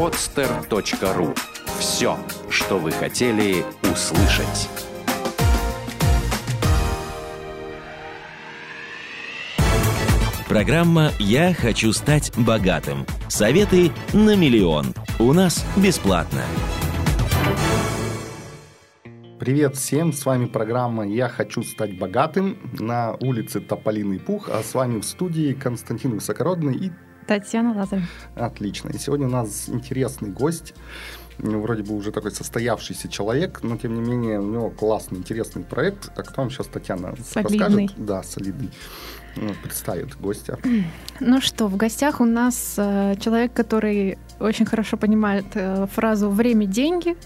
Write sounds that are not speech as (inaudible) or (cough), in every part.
podster.ru Все, что вы хотели услышать. Программа «Я хочу стать богатым». Советы на миллион. У нас бесплатно. Привет всем, с вами программа «Я хочу стать богатым» на улице Тополиный Пух, а с вами в студии Константин Высокородный и Татьяна Лазарь. Отлично. И сегодня у нас интересный гость, вроде бы уже такой состоявшийся человек, но тем не менее у него классный, интересный проект. А кто вам сейчас Татьяна солидный. расскажет? Да, солидный. Ну, представит гостя. Ну что, в гостях у нас э, человек, который очень хорошо понимает э, фразу «время – деньги»,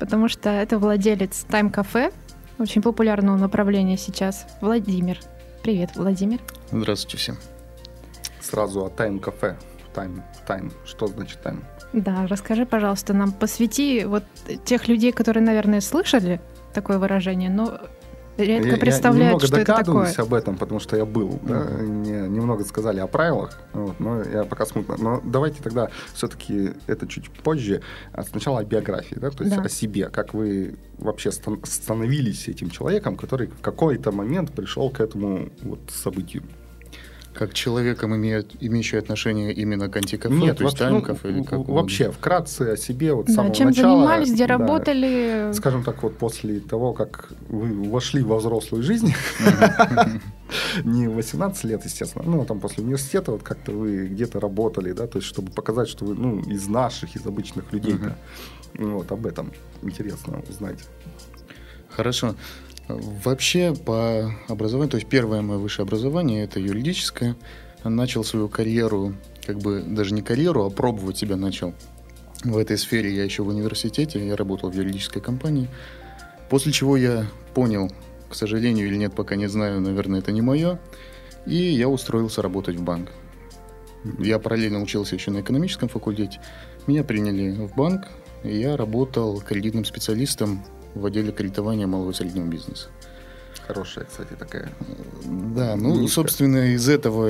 потому что это владелец Time Cafe, очень популярного направления сейчас, Владимир. Привет, Владимир. Здравствуйте всем. Сразу о Time Cafe. Time, time. Что значит time? Да, расскажи, пожалуйста, нам посвяти вот тех людей, которые, наверное, слышали такое выражение, но редко я, представляют, я что это такое. догадываюсь об этом, потому что я был. Да, мне немного сказали о правилах, вот, но я пока смутно. Но давайте тогда все-таки это чуть позже. А сначала о биографии, да, то есть Да. о себе, как вы вообще стан- становились этим человеком, который в какой-то момент пришел к этому вот событию. Как человеком, имеет, имеющий отношение именно к антикафе, Нет, то есть вообще, ну, таймков или как вообще вкратце о себе вот с Да, самого чем начала. занимались, где да. работали. Скажем так, вот после того, как вы вошли во взрослую жизнь, не в 18 лет, естественно, ну, там после университета вот как-то вы где-то работали, да, то есть чтобы показать, что вы, ну, из наших, из обычных людей, вот об этом интересно узнать. Хорошо. Вообще по образованию, то есть первое мое высшее образование это юридическое. Начал свою карьеру, как бы даже не карьеру, а пробовать себя начал. В этой сфере я еще в университете, я работал в юридической компании. После чего я понял, к сожалению или нет, пока не знаю, наверное, это не мое. И я устроился работать в банк. Я параллельно учился еще на экономическом факультете. Меня приняли в банк, и я работал кредитным специалистом в отделе кредитования малого и среднего бизнеса. Хорошая, кстати, такая. Да, ну, Нишка. собственно, из этого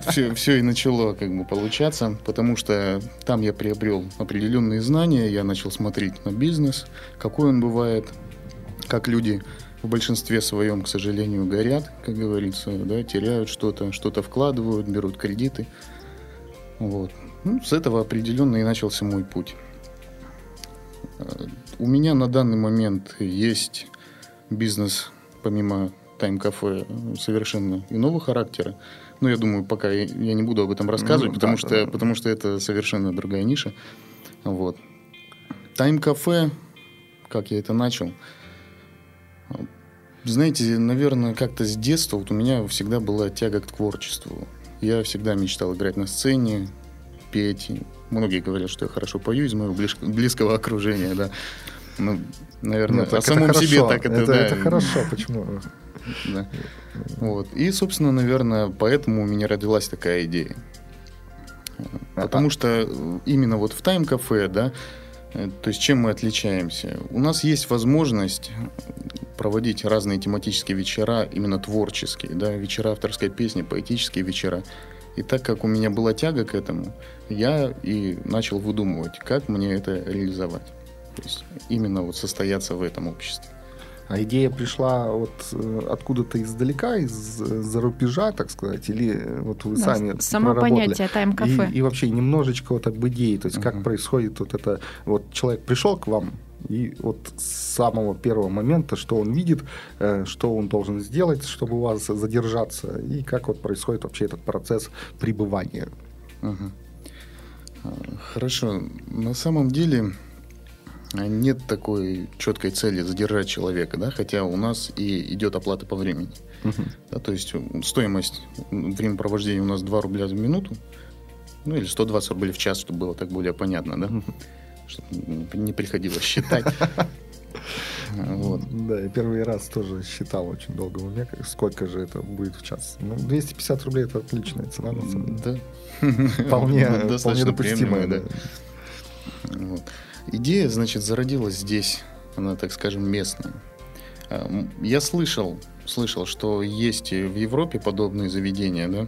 все, и начало как бы получаться, потому что там я приобрел определенные знания, я начал смотреть на бизнес, какой он бывает, как люди в большинстве своем, к сожалению, горят, как говорится, да, теряют что-то, что-то вкладывают, берут кредиты. Вот. Ну, с этого определенно и начался мой путь. У меня на данный момент есть бизнес, помимо тайм-кафе, совершенно иного характера. Но я думаю, пока я, я не буду об этом рассказывать, Ну, потому, да, что, да. потому что это совершенно другая ниша. Вот. Тайм-кафе, как я это начал? Знаете, наверное, как-то с детства вот у меня всегда была тяга к творчеству. Я всегда мечтал играть на сцене, петь. Многие говорят, что я хорошо пою из моего ближ- близкого окружения, да. Ну, наверное, Ну, так о самом это себе хорошо. так это, это, да, это хорошо, почему? да. Вот. И, собственно, наверное, поэтому у меня родилась такая идея. Потому что именно вот в тайм-кафе, да, э, то есть чем мы отличаемся? У нас есть возможность проводить разные тематические вечера, именно творческие, да, вечера авторской песни, поэтические вечера. И так как у меня была тяга к этому, я и начал выдумывать, как мне это реализовать. То есть именно вот состояться в этом обществе. А идея пришла вот э, откуда-то издалека, из-за рубежа, так сказать, или э, вот вы Да, сами само понятие тайм-кафе. И, и вообще немножечко вот об идее, то есть как Мгм. происходит вот это, вот человек пришел к вам, и вот с самого первого момента, что он видит, э, что он должен сделать, чтобы у вас задержаться, и как вот происходит вообще этот процесс пребывания. А, Хорошо. На самом деле а, нет такой четкой цели задержать человека, да, хотя у нас и идет оплата по времени. Да, то есть стоимость времяпровождения у нас 2 рубля в минуту, ну или 120 рублей в час, чтобы было так более понятно, да, чтобы не приходилось считать. (laughs) Вот. Да, я первый раз тоже считал очень долго уме, как- сколько же это будет в час. Ну, 250 рублей это отличная цена, на самом деле. Да. (laughs) Вполне, (laughs) вполне допустимая, да. Вот. Идея, значит, зародилась здесь, она, так скажем, местная. А, Я слышал, слышал, что есть и в Европе подобные заведения, да,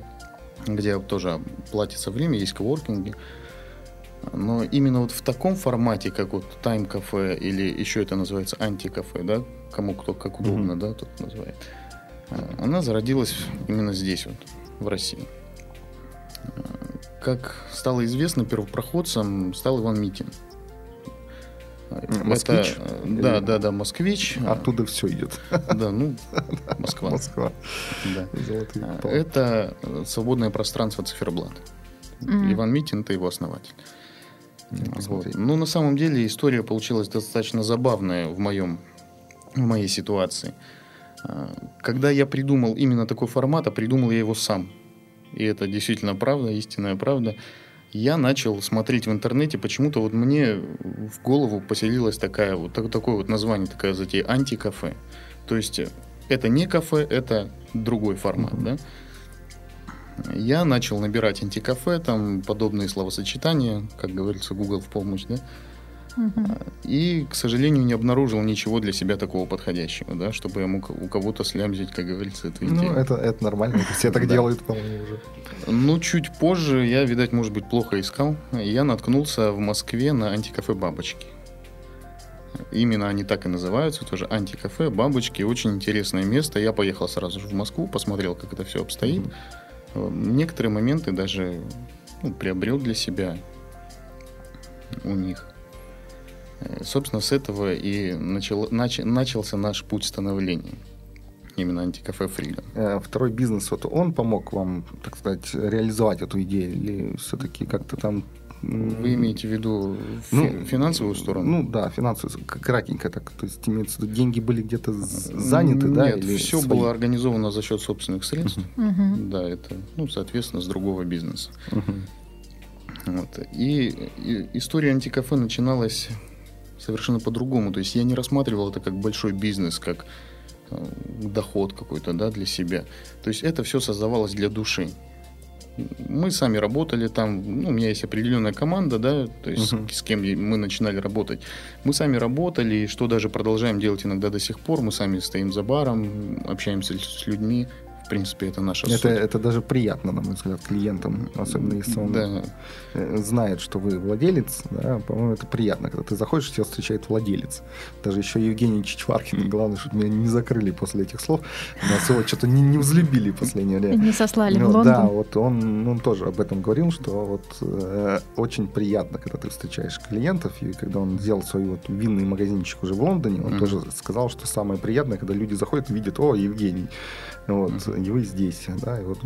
где тоже платится время, есть коворкинги. Но именно вот в таком формате, как вот Time кафе или еще это называется антикафе, да, кому кто как удобно, да, тут называет, а, она зародилась именно здесь вот, в России. Как стало известно, первопроходцем стал Иван Митин. Москвич? Это, да, да, да, москвич. Оттуда все идет. Да, ну, (laughs) Москва. Москва. Да. Палы. Это свободное пространство циферблат. Мгм. Иван Митин это его основатель. Вот. Ну, на самом деле, история получилась достаточно забавная в моем, в моей ситуации. А, Когда я придумал именно такой формат, а придумал я его сам. И это действительно правда, истинная правда. Я начал смотреть в интернете, почему-то вот мне в голову поселилась такая вот так- такое вот название, такая затея антикафе. То есть это не кафе, это другой формат, да? Я начал набирать антикафе, там подобные словосочетания, как говорится, Google в помощь, да? Мгм. И, к сожалению, не обнаружил ничего для себя такого подходящего, да, чтобы я мог у кого-то слямзить, как говорится, эту Ну, идею. это, это нормально. это Все так (laughs) делают, по-моему, уже. Ну, чуть позже я, видать, может быть, плохо искал. Я наткнулся в Москве на антикафе «Бабочки». Именно они так и называются, тоже антикафе, «Бабочки». Очень интересное место. Я поехал сразу же в Москву, посмотрел, как это все обстоит. Э, Некоторые моменты даже ну, приобрел для себя у них. Э, Собственно, с этого и начал, нач- начался наш путь становления. Именно антикафе Freedom. Э, Второй бизнес, вот он помог вам, так сказать, реализовать эту идею? Или все-таки как-то там... Вы имеете в виду Ну, финансовую сторону? Ну да, финансовую, кратенько так. То есть имеется в виду, деньги были где-то заняты, да? Нет, все свои? было организовано за счет собственных средств. Мгм. Да, это, ну, соответственно, с другого бизнеса. Мгм. Вот. И, и история антикафе начиналась совершенно по-другому. То есть я не рассматривал это как большой бизнес, как э, доход какой-то да, для себя. То есть это все создавалось для души. Мы сами работали там, ну, у меня есть определенная команда, да, то есть Мгм. с, с кем мы начинали работать. Мы сами работали, и что даже продолжаем делать иногда до сих пор. Мы сами стоим за баром, общаемся с людьми. В принципе, это наша Это, суть. это даже приятно, на мой взгляд, клиентам, особенно если он Да, э, знает, что вы владелец, да, по-моему, это приятно, когда ты заходишь, тебя встречает владелец. Даже еще Евгений Чичваркин, главное, чтобы меня не закрыли после этих слов, нас его что-то не, не взлюбили в последнее время. Не сослали в Ну, Лондон. Да, вот он, он тоже об этом говорил, что вот э, очень приятно, когда ты встречаешь клиентов, и когда он сделал свой вот винный магазинчик уже в Лондоне, он Мгм. тоже сказал, что самое приятное, когда люди заходят и видят, о, Евгений, вот, и вы здесь, да, и вот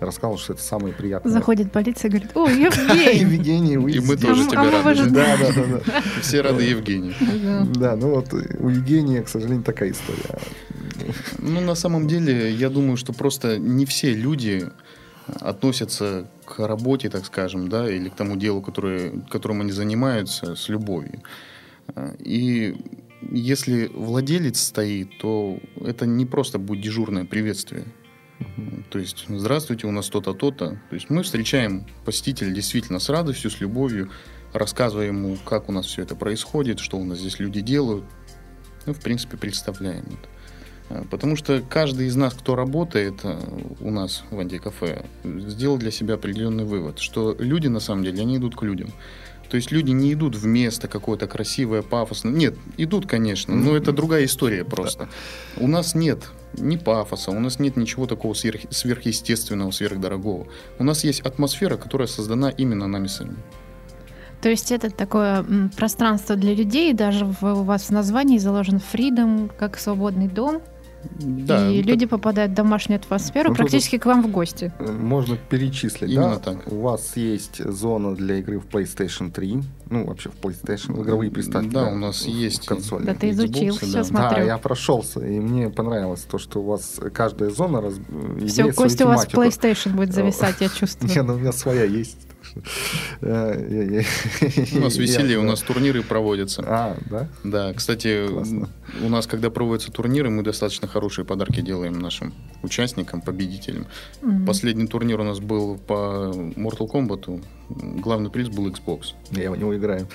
рассказал, что это самое приятное. Заходит полиция и говорит, о, (laughs) Евгений! Евгений, вы И мы тоже А тебя мы рады. Да, да, да, да. (laughs) Все рады Евгению. Да. Ну вот э, у Евгения, к сожалению, такая история. Ну, на самом деле, я думаю, что просто не все люди относятся к работе, так скажем, да, или к тому делу, которое, которым они занимаются, с любовью. А, И если владелец стоит, то это не просто будет дежурное приветствие. То есть, здравствуйте, у нас то-то, то-то. То есть мы встречаем посетителя действительно с радостью, с любовью, рассказываем ему, как у нас все это происходит, что у нас здесь люди делают. Ну, в принципе, представляем это. А, Потому что каждый из нас, кто работает а, у нас в антикафе, сделал для себя определенный вывод, что люди, на самом деле, они идут к людям. То есть люди не идут в место какое-то красивое, пафосное. Нет, идут, конечно, но это другая история просто. У нас нет ни пафоса, у нас нет ничего такого сверх- сверхъестественного, сверхдорогого. У нас есть атмосфера, которая создана именно нами самими. То есть это такое пространство для людей, даже в- у вас в названии заложен freedom, как свободный дом, Да, и ну, люди попадают в домашнюю атмосферу Ну, практически к вам в гости. Э, Можно перечислить, Именно да? так. У вас есть зона для игры в PlayStation 3, ну, вообще в PlayStation, игровые приставки. Да, у нас есть. консоль. Да ты изучил, Xbox, все да. Да, смотрю. я прошелся, и мне понравилось то, что у вас каждая зона раз... имеет Все, Костя, у вас. PlayStation будет зависать, я (laughs) чувствую. Не, ну у меня своя есть. У нас (laughs) веселье, у нас турниры проводятся. А, да? Да, кстати, у нас, когда проводятся турниры, мы достаточно хорошие подарки делаем нашим участникам, победителям. Последний турнир у нас был по Mortal Kombat главный приз был Xbox. Я в него играю.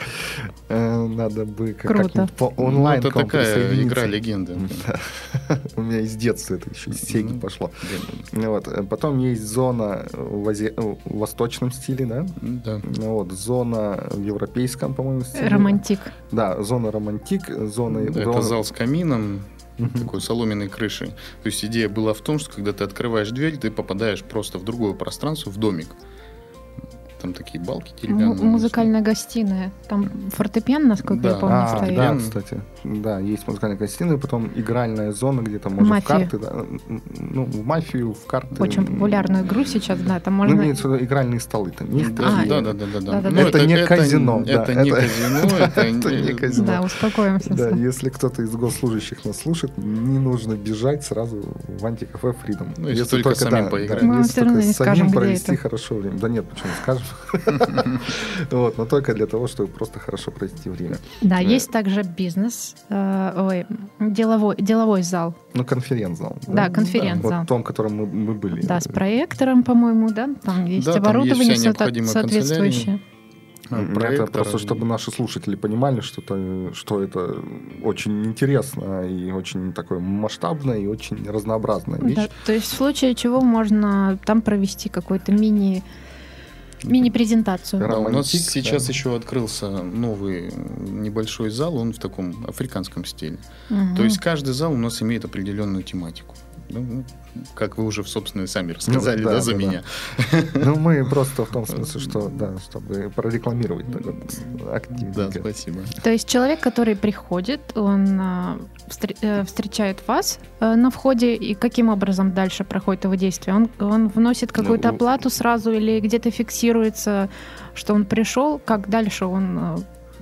Э, Надо бы как- Круто. как-нибудь по онлайн Ну, это такая игра легенда. Да. (laughs) У меня из детства это еще из Сеги Ну, пошло. Ну Вот. Потом есть зона в, э, восточном стиле, да? Да. Ну Вот. Зона в европейском, по-моему, стиле. Романтик. Да, зона романтик, зона... Это зал с камином, такой соломенной крышей. То есть идея была в том, что когда ты открываешь дверь, ты попадаешь просто в другое пространство, в домик. Там такие балки М- деревянные. музыкальная гостиная. Там фортепиано, насколько Да. я помню, А, стоит. да, М. кстати. Да, есть музыкальная гостиная, потом игральная зона, где там можно в Мафия. карты, да, ну, в мафию, в карты. Очень популярную игру сейчас, да, там Ну, можно... имеется в виду игральные столы там есть. Да, А, да, да, да, да, да. Ну, Это не казино, да, Это не это- казино, это это (laughs) не казино. Да, успокоимся. Да, если кто-то из госслужащих нас слушает, не нужно бежать сразу в антикафе Freedom. Ну, если только самим поиграть. Мы вам если только не самим скажем, где провести это. хорошо время. Да нет, почему скажем. (laughs) Вот, но только для того, чтобы просто хорошо провести время. Да, есть также бизнес, э, ой, деловой, деловой зал. Ну, конференц-зал. Да, конференц-зал. Вот в том, в котором мы, мы были. Да, с проектором, по-моему, да, там есть оборудование соответствующее. Проектор, Это просто, чтобы наши слушатели понимали, что это, что это очень интересно и очень такое масштабное и очень разнообразная вещь. Да, то есть в случае чего можно там провести какой-то мини мини-презентацию. Да. Да, у нас сейчас да. еще открылся новый небольшой зал, он в таком африканском стиле. Мгм. То есть каждый зал у нас имеет определенную тематику. Да, ну, как вы уже, собственно, и сами рассказали, да, да, за да, да. меня. (laughs) Ну, мы просто в том смысле, что, да, чтобы прорекламировать так вот активненько. Да, спасибо. То есть человек, который приходит, он встр- э, встречает вас э, на входе, и каким образом дальше проходит его действие? Он, он вносит какую-то Ну, оплату сразу или где-то фиксируется, что он пришел, как дальше он э,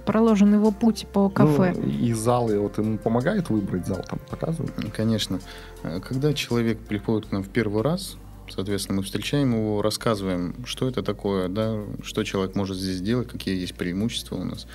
проложен его путь по кафе? Ну, и залы, вот ему помогают выбрать зал, там показывают. Конечно. Э, Когда человек приходит к нам в первый раз, соответственно, мы встречаем его, рассказываем, что это такое, да, что человек может здесь делать, какие есть преимущества у нас.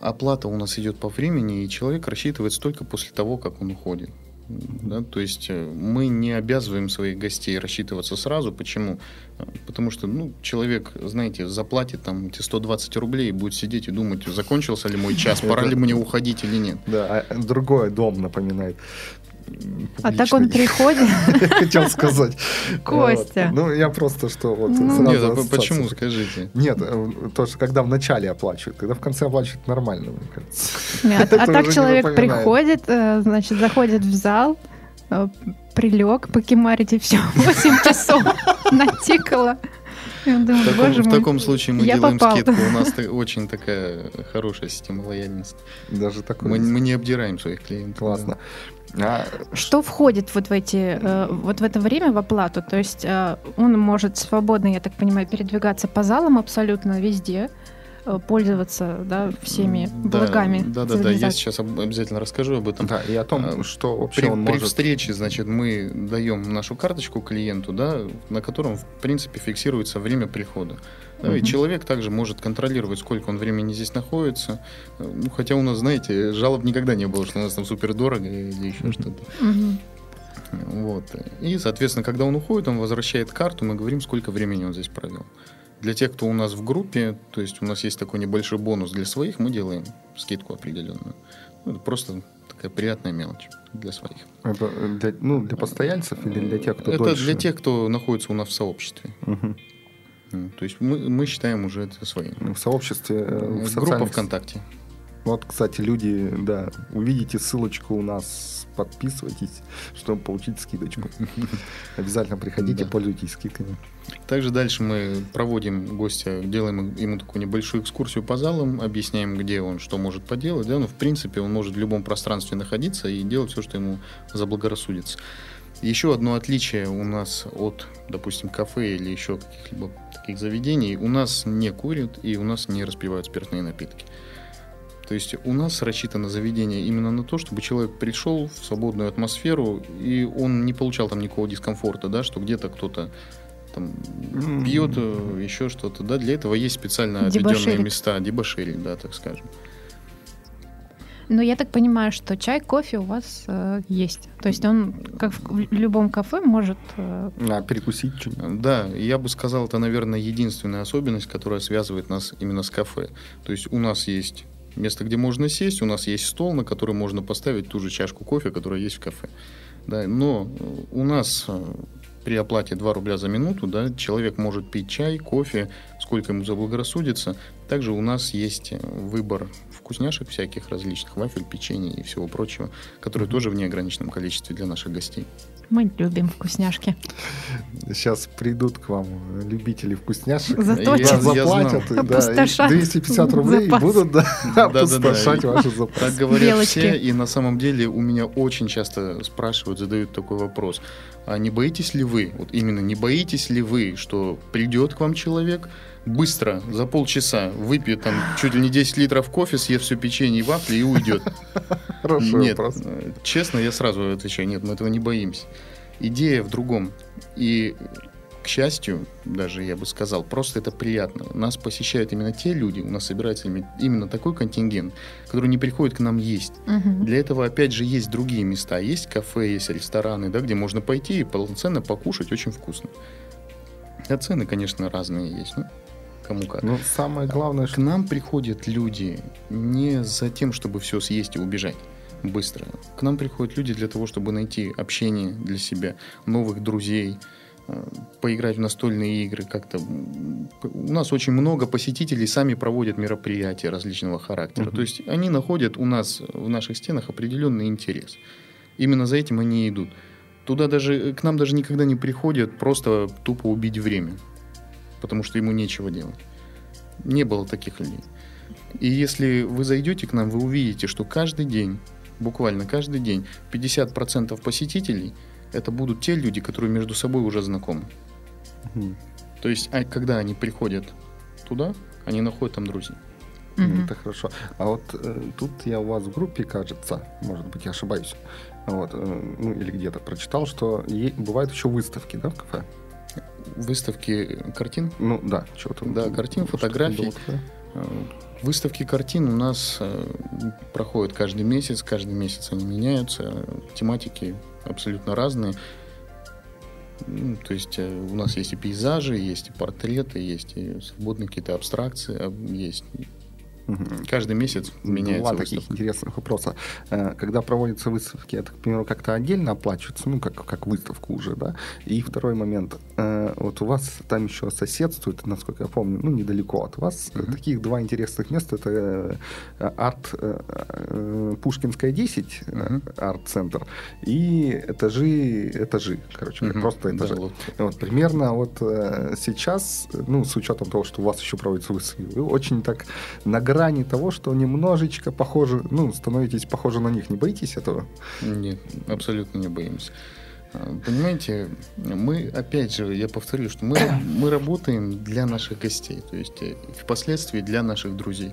Оплата у нас идет по времени, и человек рассчитывается только после того, как он уходит. Да, то есть э, мы не обязываем своих гостей рассчитываться сразу. Почему? Э, Потому что ну, человек, знаете, заплатит там эти 120 рублей и будет сидеть и думать, закончился ли мой час, (laughs) пора ли мне уходить или нет. Да, а другой дом напоминает. А так он приходит, (laughs) Хотел сказать. Костя. Вот. Ну, я просто что вот Ну. сразу Нет, а почему, скажите? Нет, э, то, что когда в начале оплачивают, когда в конце оплачивают нормально, мне кажется. Нет, (laughs) Это а так человек приходит, э, значит, заходит в зал, э, прилег, покемарить и все, (laughs) 8 часов натикало. Он В таком, в таком случае мы я делаем попал. скидку. У нас очень такая хорошая система лояльности. Даже такое. Мы, мы не обдираем своих клиентов. Классно. А, Что входит вот в эти, э, вот в это время в оплату? То есть э, он может свободно, я так понимаю, передвигаться по залам абсолютно везде, э, пользоваться да, всеми Да, благами Да, да, да. Я сейчас об- обязательно расскажу об этом. да, и о том, что вообще При, он при может... встрече, значит, мы даем нашу карточку клиенту, да, на котором, в принципе, фиксируется время прихода. Да, И Мгм. человек также может контролировать, сколько он времени здесь находится. Ну, хотя у нас, знаете, жалоб никогда не было, что у нас там супер дорого или еще что-то. Мгм. Вот. И, соответственно, когда он уходит, он возвращает карту, мы говорим, сколько времени он здесь провел. Для тех, кто у нас в группе, то есть у нас есть такой небольшой бонус для своих, мы делаем скидку определенную. Ну, это просто такая приятная мелочь для своих. Это для, ну, для постояльцев или для тех, кто это дольше? для тех, кто находится у нас в сообществе. Мгм. Ну, То есть мы, мы считаем уже это своим. В сообществе, э, в Группа. ВКонтакте. Вот, кстати, люди, да, увидите ссылочку у нас, подписывайтесь, чтобы получить скидочку. (laughs) Обязательно приходите, Да. пользуйтесь скидками. Также дальше мы проводим гостя, делаем ему такую небольшую экскурсию по залам, объясняем, где он что может поделать. Да? Ну, в принципе, он может в любом пространстве находиться и делать все, что ему заблагорассудится. Еще одно отличие у нас от, допустим, кафе или еще каких-либо таких заведений. У нас не курят и у нас не распивают спиртные напитки. То есть у нас рассчитано заведение именно на то, чтобы человек пришел в свободную атмосферу, и он не получал там никакого дискомфорта, да, что где-то кто-то там пьет э, еще что-то, да, для этого есть специально отведенные места, дебоширить, да, так скажем. Но я так понимаю, что чай, кофе у вас э, есть. То есть он, как в любом кафе, может... Э... А, перекусить что-нибудь. Да, я бы сказал, это, наверное, единственная особенность, которая связывает нас именно с кафе. То есть у нас есть место, где можно сесть, у нас есть стол, на который можно поставить ту же чашку кофе, которая есть в кафе. Да, но у нас э, при оплате 2 рубля за минуту да, человек может пить чай, кофе, сколько ему заблагорассудится. Также у нас есть э, выбор вкусняшек всяких различных, вафель, печенье и всего прочего, которые тоже в неограниченном количестве для наших гостей. Мы любим вкусняшки. Сейчас придут к вам любители вкусняшек. Заточат. Заплатят. Я да, 250 рублей запас. будут да, да, опустошать да, да. ваши запасы. Так говорят Белочки. все, и на самом деле у меня очень часто спрашивают, задают такой вопрос. А не боитесь ли вы, вот именно не боитесь ли вы, что придет к вам человек, быстро, за полчаса выпьет там чуть ли не 10 литров кофе, съест все печенье и вафли и уйдет. (laughs) Хорошо. Нет, э, честно, я сразу отвечаю, нет, мы этого не боимся. Идея в другом. И к счастью, даже я бы сказал, просто это приятно. Нас посещают именно те люди, у нас собирается именно такой контингент, который не приходит к нам есть. Угу. Для этого, опять же, есть другие места. Есть кафе, есть рестораны, да, где можно пойти и полноценно покушать очень вкусно. А цены, конечно, разные есть. Ну, кому как. Ну, самое главное, что... К нам приходят люди не за тем, чтобы все съесть и убежать быстро. К нам приходят люди для того, чтобы найти общение для себя, новых друзей, поиграть в настольные игры как-то. У нас очень много посетителей сами проводят мероприятия различного характера. Uh-huh. То есть они находят у нас в наших стенах определенный интерес. Именно за этим они идут. Туда даже, к нам даже никогда не приходят просто тупо убить время потому что ему нечего делать. Не было таких людей. И если вы зайдете к нам, вы увидите, что каждый день, буквально каждый день, 50% посетителей это будут те люди, которые между собой уже знакомы. Угу. То есть, а когда они приходят туда, они находят там друзей. Mm-hmm. Это хорошо. А вот э, тут я у вас в группе, кажется, может быть, я ошибаюсь, вот, э, ну или где-то прочитал, что е- бывают еще выставки, да, в кафе? выставки картин. Ну да, что-то. Да, картин, фотографий. Э, выставки картин у нас э, проходят каждый месяц, каждый месяц они меняются, тематики абсолютно разные. Ну, то есть э, у нас есть и пейзажи, есть и портреты, есть и свободные какие-то абстракции, есть Угу. Каждый месяц меняется Два таких интересных вопроса. Э, когда проводятся выставки, это, к примеру, как-то отдельно оплачивается, ну, как, как выставку уже, да? И второй момент. Э, вот у вас там еще соседствует, насколько я помню, ну, недалеко от вас, угу. таких два интересных места. Это арт Пушкинская 10, угу. арт-центр, и этажи, этажи, короче, угу. просто этажи. Да, вот. вот примерно вот сейчас, ну, с учетом того, что у вас еще проводятся выставки, вы очень так на грани того, что немножечко похоже, ну, становитесь похожи на них. Не боитесь этого? Нет, абсолютно не боимся. А, понимаете, мы, опять же, я повторю, что мы, мы работаем для наших гостей, то есть э, впоследствии для наших друзей.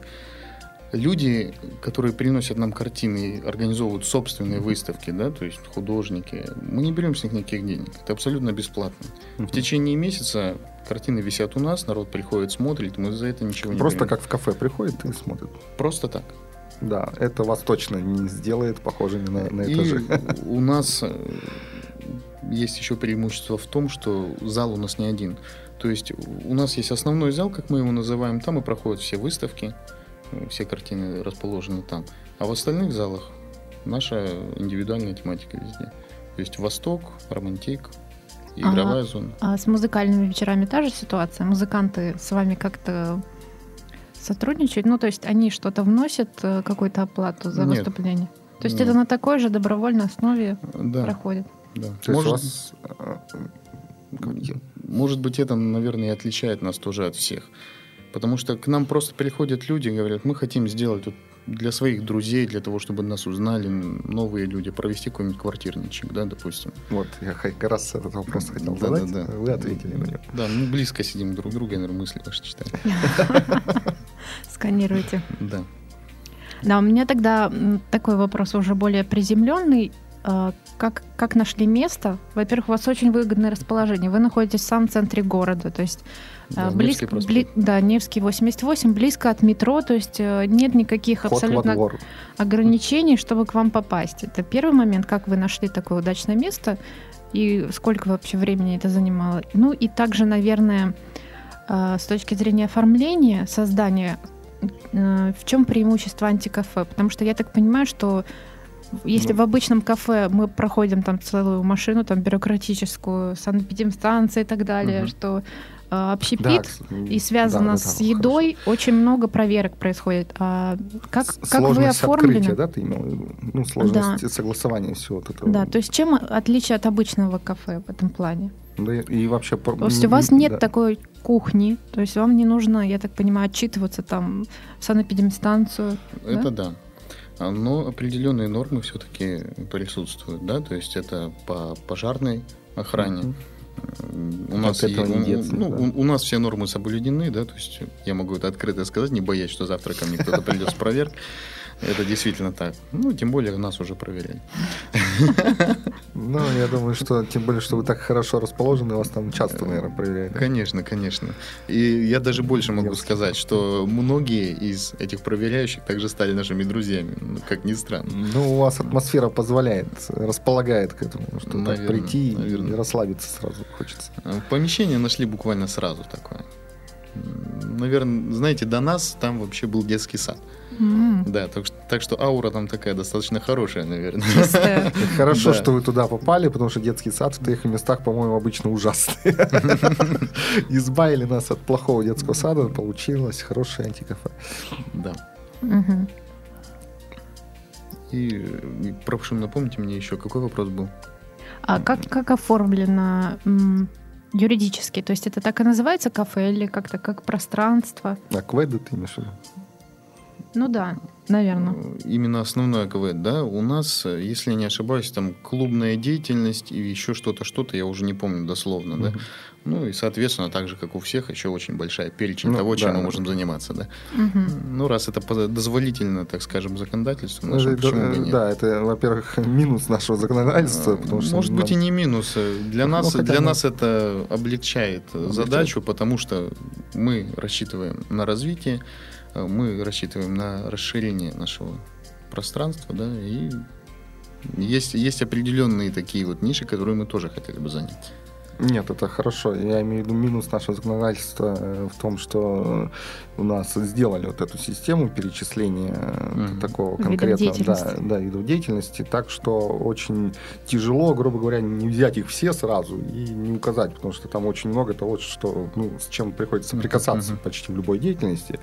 Люди, которые приносят нам картины и организовывают собственные выставки, да, то есть художники, мы не берем с них никаких денег. Это абсолютно бесплатно. В течение месяца Картины висят у нас, народ приходит, смотрит, мы за это ничего не Просто берем. как в кафе приходит и смотрит. Просто так. Да, это вас точно не сделает похожими на, на этажи. И у нас э, есть еще преимущество в том, что зал у нас не один. То есть у нас есть основной зал, как мы его называем, там и проходят все выставки, все картины расположены там. А в остальных залах наша индивидуальная тематика везде. То есть Восток, Романтик, игровая ага. зона. А с музыкальными вечерами та же ситуация? Музыканты с вами как-то сотрудничают? Ну, то есть они что-то вносят, э, какую-то оплату за Нет. выступление? То есть Нет. это на такой же добровольной основе да. проходит? Да. То может, вас... Э, может быть, это, наверное, и отличает нас тоже от всех. Потому что к нам просто приходят люди и говорят, мы хотим сделать вот для своих друзей, для того, чтобы нас узнали новые люди, провести какой-нибудь квартирничек, да, допустим. Вот, я как раз этот вопрос хотел да, задать, да, да. вы ответили на него. Да, мы близко сидим друг к другу, я, наверное, мысли ваши читаем. (laughs) Сканируйте. Да. Да, у меня тогда такой вопрос уже более приземленный. А, как, как нашли место? Во-первых, у вас очень выгодное расположение. Вы находитесь в самом центре города, то есть Да, э, близко, Невский бли- да, Невский 88, близко от метро, то есть э, нет никаких Ход абсолютно ограничений, чтобы к вам попасть. Это первый момент, как вы нашли такое удачное место и сколько вообще времени это занимало. Ну и также, наверное, э, с точки зрения оформления, создания, э, в чем преимущество антикафе? Потому что я так понимаю, что если Ну. в обычном кафе мы проходим там целую машину, там бюрократическую, санэпидемстанции и так далее, Мгм. что Да, общепит кс- и связано да, да, с да, едой, очень много проверок происходит. А как, как вы оформлены? открытия, да, ты имел? Ну, сложность согласования всего вот этого. Да, то есть чем отличие от обычного кафе в этом плане? Да и- вообще... То есть у вас нет да. такой кухни, то есть вам не нужно, я так понимаю, отчитываться там в санэпидемстанцию. Это да. А, Но определенные нормы все-таки присутствуют, да, то есть это по пожарной охране. М, У нас, и- не деться, ну, да. у, у нас все нормы соблюдены, да, то есть я могу это открыто сказать, не боясь, что завтра ко мне кто-то придет с проверкой. Это действительно так. Ну, тем более нас уже проверяли. Ну, я думаю, что тем более, что вы так хорошо расположены, вас там часто, наверное, проверяют. Конечно, конечно. И я даже больше могу сказать, что многие из этих проверяющих также стали нашими друзьями, ну, как ни странно. Ну, у вас атмосфера позволяет, располагает к этому, что так Наверно, прийти и расслабиться сразу хочется. А, Помещение нашли буквально сразу такое. Наверное, знаете, до нас там вообще был детский сад. Да, так что, так что аура там такая достаточно хорошая, наверное. Чистая. (laughs) Хорошо, Да. что вы туда попали, потому что детский сад в таких местах, по-моему, обычно ужасный. (laughs) Избавили нас от плохого детского сада, получилось хорошее антикафе. Да. И, и прошу, напомните мне еще, какой вопрос был? А как, как оформлено м, юридически? То есть это так и называется кафе или как-то как пространство? А кведы ты имеешь в виду? Ну да, наверное. Э, Именно основное КВ, да, у нас, э, если я не ошибаюсь, там клубная деятельность и еще что-то, что-то, я уже не помню дословно, да. Мгм. Ну и, соответственно, так же, как у всех, еще очень большая перечень Ну, того, чем да. мы можем заниматься, да. Мгм. Ну, раз это дозволительно, так скажем, законодательством Ну, нашим, почему бы э, нет? Да, это, во-первых, (laughs) минус нашего законодательства, А, потому что... Может быть и нам- не минус. Для Ну, нас, для бы- нас это облегчает, Облегчает. задачу, потому что мы рассчитываем на развитие, мы рассчитываем на расширение нашего пространства, да, и есть, есть определенные такие вот ниши, которые мы тоже хотели бы занять. Нет, это хорошо. Я имею в виду минус нашего законодательства э, в том, что э, у нас сделали вот эту систему перечисления э, Мгм. такого конкретного да, деятельности. да, видов деятельности, так что очень тяжело, грубо говоря, не взять их все сразу и не указать, потому что там очень много того, что, ну, с чем приходится прикасаться мгм. почти в любой деятельности.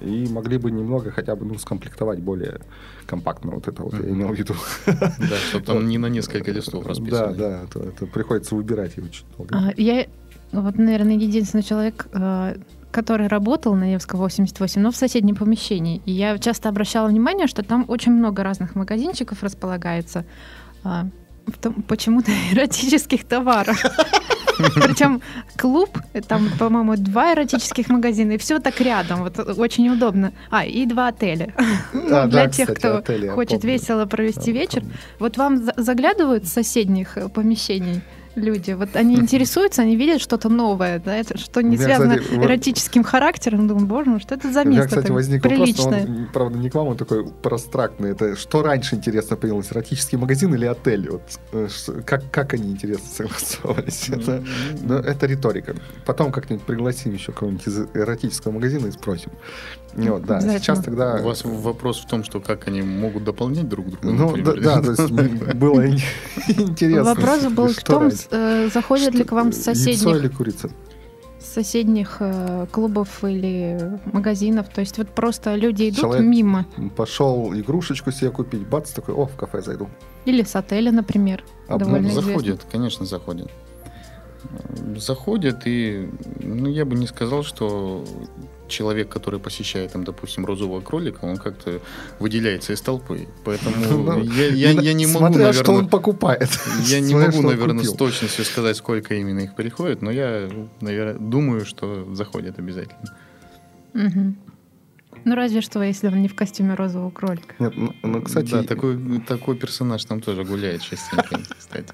И могли бы немного хотя бы ну, скомплектовать более компактно вот это вот, я имел в виду. (laughs) Да, чтобы там не на несколько листов Да, расписано. да, это, это приходится выбирать его очень долго. А, Я, вот, наверное, единственный человек, э, который работал на Невского 88, но в соседнем помещении. И я часто обращала внимание, что там очень много разных магазинчиков располагается. а, в том- почему-то (laughs) эротических товаров. (laughs) Причем клуб, э, там, по-моему, два эротических магазина, и все так рядом, вот очень удобно. А, и два отеля. (laughs) А, Для да, тех, кстати, кто отели, я хочет помню. весело провести Да, вечер. помню. Вот вам за- заглядывают с соседних э, помещений люди? Вот они интересуются, они видят что-то новое, да, это, что не меня, связано кстати, вот- эротическим характером. Думаю, боже, ну что это за У меня, место кстати, возник вопрос, приличное? но он, правда, не к вам, он такой прострактный. Это что раньше, интересно, появилось, эротический магазин или отель? Вот, э, как, как они, интересно, (laughs) согласовались? Это, ну, это риторика. Потом как-нибудь пригласим еще кого-нибудь из эротического магазина и спросим. Ну, Вот, да, сейчас тогда... У вас вопрос в том, что как они могут дополнять друг друга. Ну, да, например, да, то есть было ин- (laughs) интересно. Вопрос был в что том, э, заходят ли к вам с Что, Яйцо соседних, или курица? с соседних э, клубов или магазинов. То есть вот просто люди идут Человек- мимо. Пошел игрушечку себе купить, бац, такой, о, в кафе зайду. Или с отеля, например. А, довольно ну, известно. Заходят, конечно, заходят. Э, Заходят, и ну, я бы не сказал, что человек, который посещает, там, допустим, розового кролика, он как-то выделяется из толпы. Поэтому Ну, я, не могу, Смотря, что он наверное, покупает. я не могу, наверное, с точностью сказать, сколько именно их приходит, но я, наверное, думаю, что заходят обязательно. Ну, разве что, если он не в костюме розового кролика. Нет, ну, ну, кстати... Да, такой, такой персонаж там тоже гуляет частенько, кстати.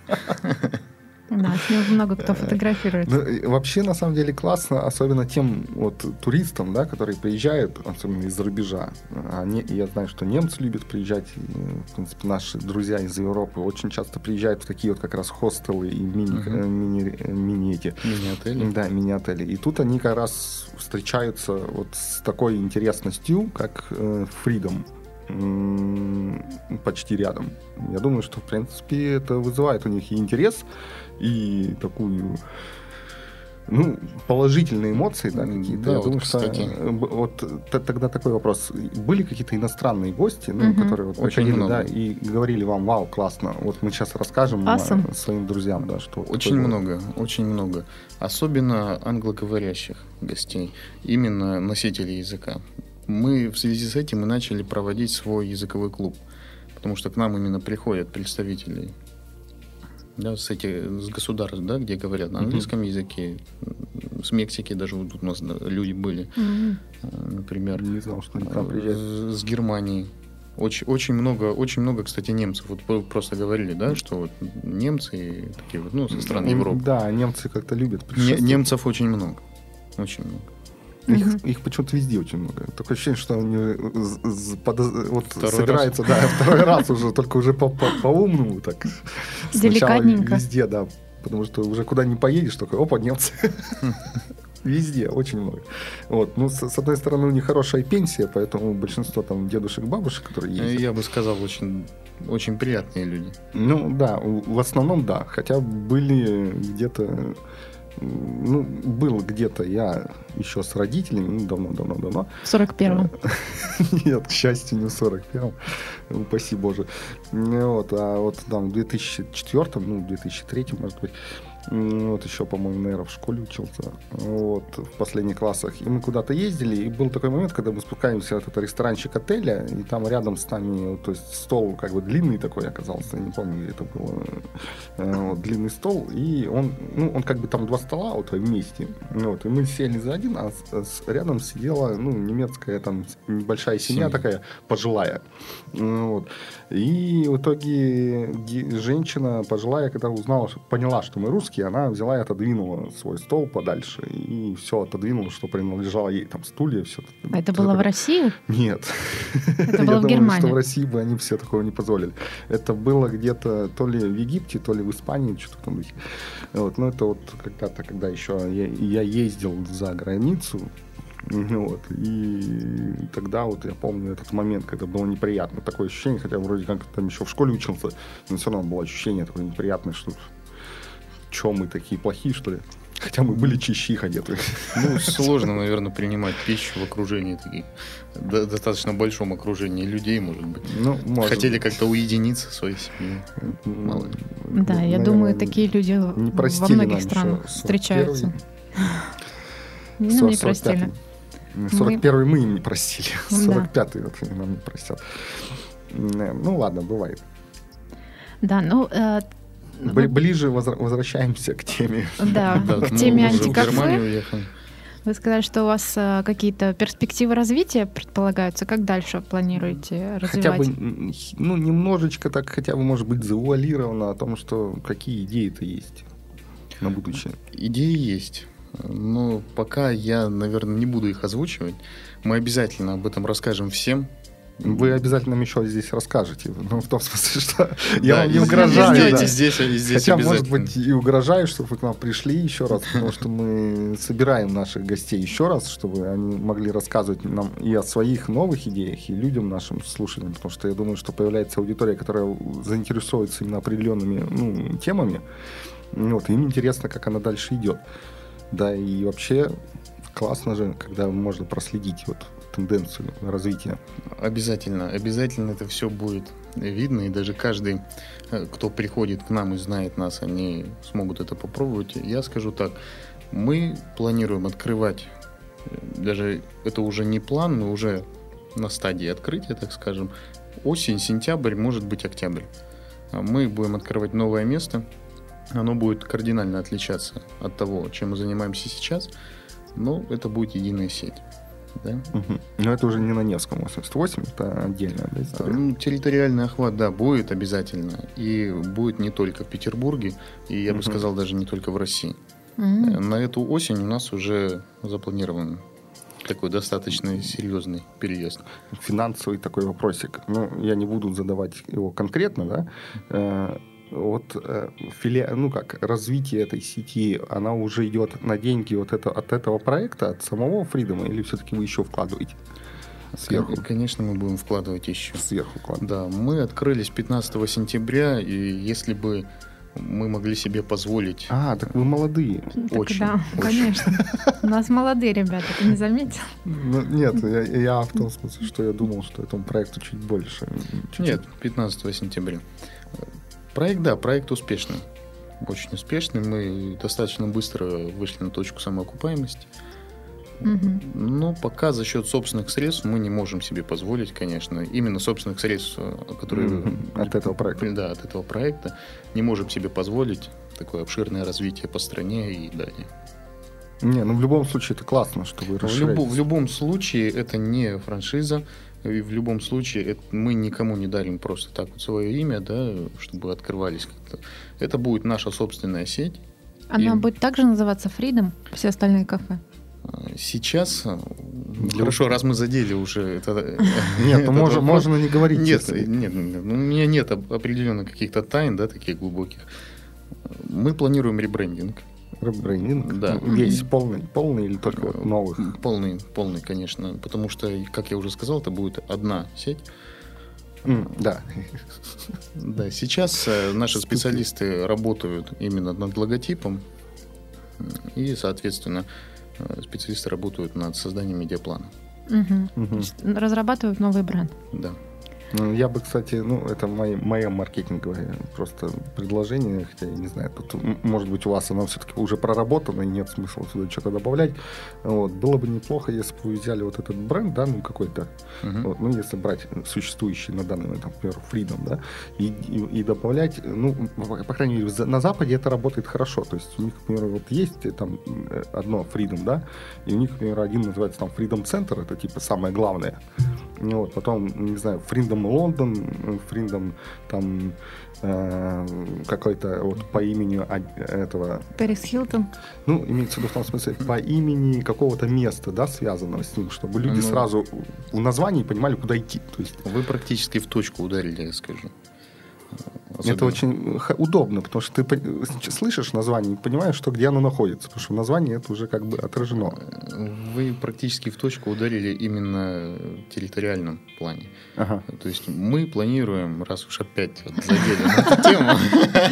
Да, с ним много кто фотографирует. Ну, и вообще, на самом деле, классно, особенно тем вот туристам, да, которые приезжают, особенно из-за рубежа. Они, я знаю, что немцы любят приезжать, и, в принципе, наши друзья из Европы очень часто приезжают в такие вот как раз хостелы и мини, э, мини, э, мини эти. Мини-отели. Да, мини-отели. И тут они как раз встречаются вот с такой интересностью, как э, Freedom. Почти рядом. Я думаю, что, в принципе, это вызывает у них и интерес, и такую ну, положительные эмоции, да, какие-то. Да, Я вот, думаю, что кстати. э, б- вот т- тогда такой вопрос. Были какие-то иностранные гости, ну, Мгм. которые вот Очень приходили, много. да, и говорили вам, вау, классно, вот мы сейчас расскажем э, Awesome. своим друзьям, да, что... Очень такое было». много, очень много. Особенно англоговорящих гостей, именно носителей языка. Мы в связи с этим и начали проводить свой языковой клуб, потому что к нам именно приходят представители да, с, этих, с государств, да, где говорят на английском языке, м, с Мексики даже вот тут у нас да, люди были, э, например, Не знал, что они к нам приезжают. э, с Германии. Очень, очень много, очень много, кстати, немцев. Вот просто говорили, да, что вот немцы и такие вот, ну, со стран Европы. Да, немцы как-то любят Не- немцев очень много. Очень много. Их, Мгм. их почему-то везде очень много. Такое ощущение, что они з- подоз- вот Второй собираются, да, (laughs) второй раз уже, только уже по- по- по-умному так. Сначала Деликатненько. Везде, да. Потому что уже куда не поедешь, только опа, немцы. (laughs) Везде, очень много. Вот. Ну, с, с одной стороны, у них хорошая пенсия, поэтому большинство там дедушек, бабушек, которые Э, ездят. Я бы сказал, очень, очень приятные люди. Ну да, в основном да. Хотя были где-то, ну, был где-то я еще с родителями, ну, давно-давно-давно. В 41-м. (laughs) Нет, к счастью, не в 41-м. Упаси Боже. Ну, Вот, а вот там в 2004 ну, в 2003 может быть, вот еще, по-моему, наверное, в школе учился, вот, в последних классах. И мы куда-то ездили, и был такой момент, когда мы спускаемся в этот ресторанчик отеля, и там рядом с нами, то есть стол как бы длинный такой оказался, я не помню, где это было, Э, вот, длинный стол, и он, ну, он как бы там два стола вот вместе, вот, и мы сели за один, а с- с- рядом сидела, ну, немецкая там небольшая семья Семья. такая, пожилая, вот. И в итоге ге- женщина пожилая, когда узнала, поняла, что мы русские, она взяла и отодвинула свой стол подальше, и все отодвинула, что принадлежало ей, там стулья, все. А это было в России? Нет. Это (laughs) Я было в думаю, Германии. что в России бы они все такого не позволили. Это было где-то то ли в Египте, то ли в Испании, что-то в том духе. Вот, ну, это вот когда-то, когда еще я, я ездил за границу, вот, и тогда вот я помню этот момент, когда было неприятно. Такое ощущение, хотя вроде как там еще в школе учился, но все равно было ощущение такое неприятное, что что мы такие плохие, что ли? Хотя мы были чищи их одеты. Ну, сложно, наверное, принимать пищу в окружении таких, до- достаточно большом окружении людей, может быть. Ну, может Хотели быть. как-то уединиться в своей семье. Мало ли. Да, я Наверное, думаю, такие люди не во многих странах встречаются. 41-й. Ну, не 45-й. простили. 41 мы им не простили. Да. 45-й вот они нам не простят. Ну ладно, бывает. Да, ну, э, Бли- Ближе возра- возвращаемся к теме. да, (laughs) Да, к мы теме антикафе. Вы сказали, что у вас э, какие-то перспективы развития предполагаются. Как дальше планируете Хотя бы, развивать? м, х- ну, немножечко так, хотя бы, может быть, завуалировано о том, что какие идеи-то есть на будущее. Идеи есть. Но пока я, наверное, не буду их озвучивать. Мы обязательно об этом расскажем всем. Вы обязательно еще здесь расскажете. (laughs) Ну, в том смысле, что я Да, вам не здесь, угрожаю. и да. здесь, и здесь Хотя, может быть, и угрожаю, чтобы вы к нам пришли еще раз, потому что мы собираем наших гостей еще раз, чтобы они могли рассказывать нам и о своих новых идеях, и людям нашим слушателям, потому что я думаю, что появляется аудитория, которая заинтересуется именно определенными ну, темами. Вот, им интересно, как она дальше идет. Да, и вообще классно же, когда можно проследить вот тенденцию развития. Обязательно, обязательно это все будет видно, и даже каждый, э, кто приходит к нам и знает нас, они смогут это попробовать. Я скажу так, мы планируем открывать, э, даже это уже не план, но уже на стадии открытия, так скажем, осень, сентябрь, может быть октябрь. А Мы будем открывать новое место, оно будет кардинально отличаться от того, чем мы занимаемся сейчас, но это будет единая сеть. Да? Мгм. Но это уже не на Невском 88, это отдельная да, история. Ну, территориальный охват, да, будет обязательно. И будет не только в Петербурге, и я бы Мгм. сказал, даже не только в России. Э, На эту осень у нас уже запланирован такой достаточно серьезный переезд. финансовый такой вопросик. Ну, я не буду задавать его конкретно, да. Вот э, филе, ну как, развитие этой сети, она уже идет на деньги вот это, от этого проекта, от самого Фридома, или все-таки вы еще вкладываете? Сверху. Кон- Конечно, мы будем вкладывать еще. Сверху вкладываете. Да, мы открылись 15 сентября, и если бы мы могли себе позволить... А, так вы молодые. Так Очень, да, очень. конечно. У нас молодые ребята, ты не заметил? Ну, нет, я, я в том смысле, что я думал, что этому проекту чуть больше. Чуть-чуть. Нет, 15 сентября. Проект, да, проект успешный. Очень успешный. Мы достаточно быстро вышли на точку самоокупаемости. Мгм. Но пока за счет собственных средств мы не можем себе позволить, конечно, именно собственных средств, которые. От этого проекта. Да, от этого проекта не можем себе позволить такое обширное развитие по стране и далее. Не, ну в любом случае это классно, что вы В, расширяетесь. любо- в любом случае это не франшиза, и в любом случае это- мы никому не дарим просто так вот свое имя, да, чтобы открывались как-то. Это будет наша собственная сеть. Она И- будет также называться Freedom, все остальные кафе. А Сейчас, э, хорошо, раз мы задели уже это... (laughs) Нет, этот ну можно, вопрос. можно не говорить. Нет, честно. нет, нет, ну, у меня нет определенно каких-то тайн, да, таких глубоких. Мы планируем ребрендинг. Ребрендинг. Да. Ну, Весь полный, полный или только вот новых? Полный, полный, конечно, потому что, как я уже сказал, это будет одна сеть. М, Да. Да, сейчас э, наши специалисты работают именно над логотипом, и, соответственно, э, специалисты работают над созданием медиаплана. Мгм. Мгм. Разрабатывают новый бренд. Да. Ну, Я бы, кстати, ну, это мое, мое маркетинговое просто предложение, хотя я не знаю, тут, может быть, у вас оно все-таки уже проработано, и нет смысла сюда что-то добавлять. Вот. Было бы неплохо, если бы вы взяли вот этот бренд, да, ну, какой-то, Мгм. вот, ну, если брать существующий на данный момент, например, Freedom, да, и, и, и добавлять, ну, по крайней мере, на Западе это работает хорошо. То есть у них, например, вот есть э, там э, одно Freedom, да, и у них, например, один называется там Freedom Center, это типа самое главное. Ну, вот, потом, не знаю, Freedom Лондон, Freedom там э, какой-то вот по имени этого Пэрис Хилтон. ну, имеется в виду в том смысле, по имени какого-то места, да, связанного с ним, чтобы люди Ну. сразу у названий понимали, куда идти. То есть Вы практически в точку ударили, я скажу. Это Особенно- очень х- удобно, потому что ты слышишь название и понимаешь, что где оно находится, потому что в названии это уже как бы отражено. Вы практически в точку ударили именно в территориальном плане. Ага. То есть мы планируем, раз уж опять вот задели на эту тему,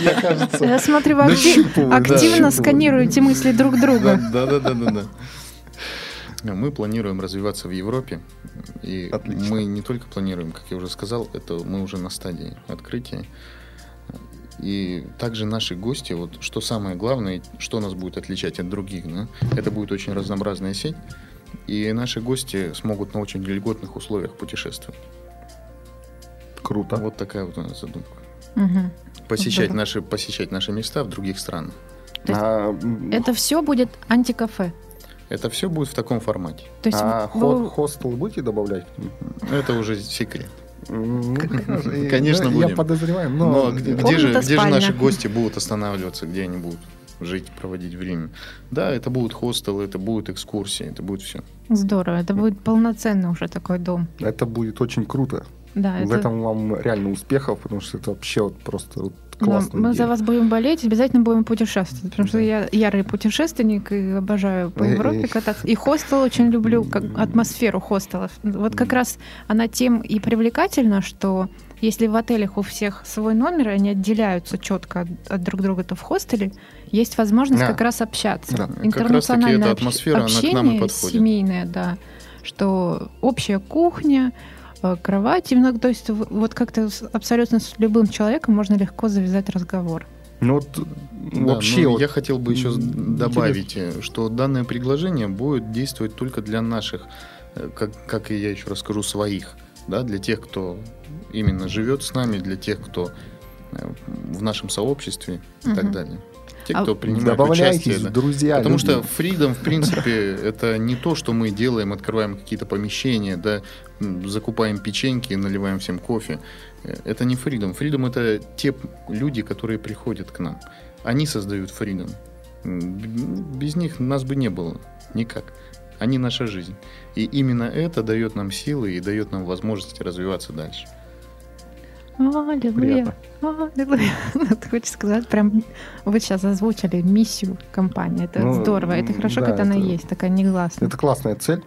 Я, кажется, Я смотрю, вы да, активно сканируете мысли друг друга. Да, да, да, да, да. Мы планируем развиваться в Европе. И Отлично. мы не только планируем, как я уже сказал, это мы уже на стадии открытия. И также наши гости, вот что самое главное, что нас будет отличать от других, да, это будет очень разнообразная сеть, и наши гости смогут на очень льготных условиях путешествовать. круто. Вот такая вот у нас задумка. Мгм. Посещать Здорово. наши, посещать наши места в других странах. А, Это все будет антикафе. Это все будет в таком формате. То есть а вы- хо- хостелы будете добавлять? ним? Это уже секрет. Ну, конечно, (laughs) Конечно, Я будем. подозреваю, но... Но где, же, где же наши гости будут останавливаться, где они будут жить, проводить время? Да, это будут хостелы, это будут экскурсии, это будет все. здорово, это будет полноценный уже такой дом. Это будет очень круто. Да, В это- этом вам реально успехов, потому что это вообще вот просто вот Да, классно. мы за вас будем болеть, обязательно будем путешествовать, потому что я ярый путешественник и обожаю по И- Европе и- кататься. И хостел очень люблю, как атмосферу хостелов. Вот как раз она тем и привлекательна, что если в отелях у всех свой номер, и они отделяются четко от, от друг друга, то в хостеле есть возможность Да. как раз общаться. Да. Как раз таки Интернациональное эта атмосфера, она к нам и общение подходит. семейное, да, что общая кухня, э, кровать, именно, то есть вот как-то абсолютно с любым человеком можно легко завязать разговор. Ну вот Да, вообще но вот я хотел бы еще добавить, э, что данное предложение будет действовать только для наших, э, как, как и я еще расскажу, своих, да, для тех, кто именно живет с нами, для тех, кто э, в нашем сообществе и так Мгм. далее. Те, А кто принимает Добавляйтесь, участие. да. друзья. Потому люди. что фридом, в принципе, (laughs) это не то, что мы делаем, открываем какие-то помещения, да, закупаем печеньки наливаем всем кофе. Э, Это не фридом. Фридом это те люди, которые приходят к нам. Они создают фридом. Без них нас бы не было никак. Они наша жизнь. И именно это дает нам силы и дает нам возможность развиваться дальше. Аллилуйя. Аллилуйя. (laughs) Ты хочешь сказать, прям вы сейчас озвучили миссию компании. Это Ну, здорово. Это хорошо, да, когда она это- есть, такая негласная. Это классная цель.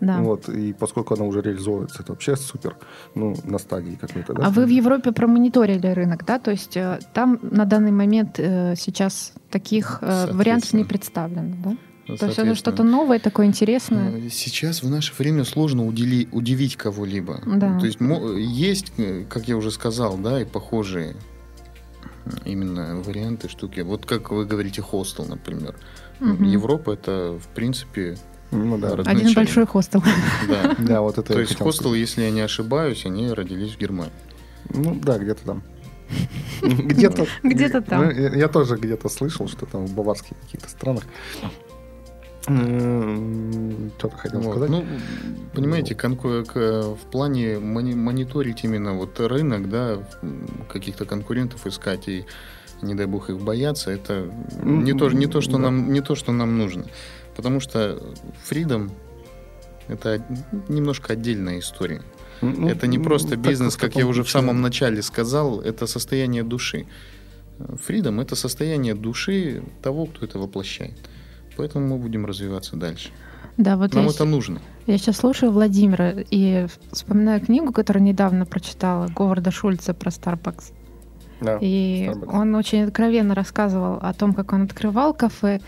Да. Вот, и поскольку она уже реализовывается, это вообще супер. Ну, на стадии какой-то, да? А вы в Европе промониторили рынок, да? То есть э, там на данный момент э, сейчас таких э, вариантов не представлено, да? То есть это что-то новое, такое интересное. Э, Сейчас в наше время сложно удели- удивить кого-либо. Да. То есть мо- есть, э, как я уже сказал, да, и похожие именно варианты, штуки. Вот как вы говорите, хостел, например. Мгм. Европа это, в принципе, Ну, да. Раз- Один большой хостел. да. (laughs) Да, вот это То есть хостел, если я не ошибаюсь, они родились в Германии. Ну, да, где-то там. (laughs) Где-то Где-то там. Ну, я тоже где-то слышал, что там в баварских каких-то странах. Что-то хотел Вот. сказать. Ну, понимаете, конку- в плане мони- мониторить именно вот рынок, да, каких-то конкурентов искать и не дай бог их бояться, это не то, не то, что да. нам, не то, что нам нужно. Потому что Freedom это немножко отдельная история. Ну, это не просто бизнес, как таком я уже в самом начале сказал, это состояние души. Freedom это состояние души того, кто это воплощает. Поэтому мы будем развиваться дальше. Да, вот Нам я, это нужно. я сейчас слушаю Владимира и вспоминаю книгу, которую недавно прочитала, Говарда Шульца про Starbucks. Да. И Starbucks. он очень откровенно рассказывал о том, как он открывал кафе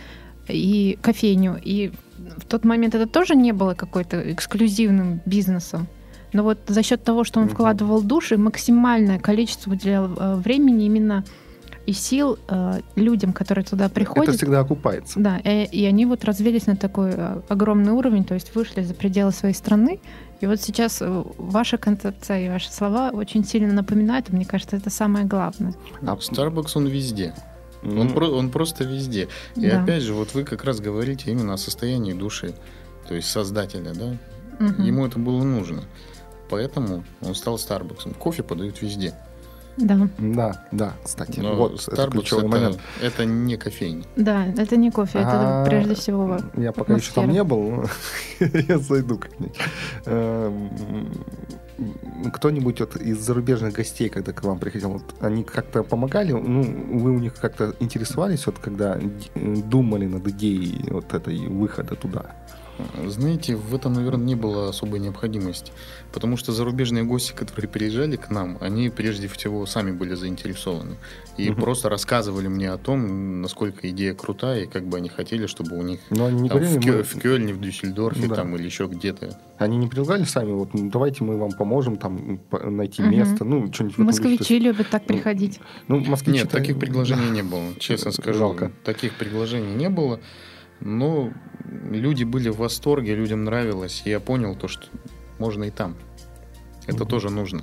и кофейню. И в тот момент это тоже не было какой-то эксклюзивным бизнесом. Но вот за счет того, что он вкладывал души, максимальное количество уделял э, времени именно и сил э, людям, которые туда приходят. Это всегда окупается. Да, и, и они вот развились на такой э, огромный уровень, то есть вышли за пределы своей страны. И вот сейчас э, ваша концепция и ваши слова очень сильно напоминают, и мне кажется, это самое главное. А Starbucks он везде. Ну, Он, про- он просто везде. И Да. опять же, вот вы как раз говорите именно о состоянии души, то есть создателя, да? Мгм. Ему это было нужно. Поэтому он стал Старбаксом. Кофе подают везде. Да, Да, да, кстати. Но вот это Starbucks ключевой это, момент. это не кофейня. да, это не кофе, это А, прежде всего. Я пока еще там атмосфера. не был, но (laughs) я зайду как-нибудь. Эм, Кто-нибудь вот из зарубежных гостей, когда к вам приходил, вот они как-то помогали? Ну, вы у них как-то интересовались, вот когда д- думали над идеей вот этой выхода туда? Знаете, в этом, наверное, не было особой необходимости. Потому что зарубежные гости, которые приезжали к нам, они прежде всего сами были заинтересованы. И Мгм. просто рассказывали мне о том, насколько идея крутая, и как бы они хотели, чтобы у них Но они не там, говорили, в, Кё- мы- в Кёльне, в Дюссельдорфе Да. там, или еще где-то. они не предлагали сами, вот ну, давайте мы вам поможем там найти Мгм. место, ну, что-нибудь Москвичи есть, любят так приходить. Ну, москвичи Нет, таких предложений не было, (laughs) честно скажу. Жалко. Таких предложений не было. Но люди были в восторге, людям нравилось. И я понял то, что можно и там. Это Мгм. тоже нужно.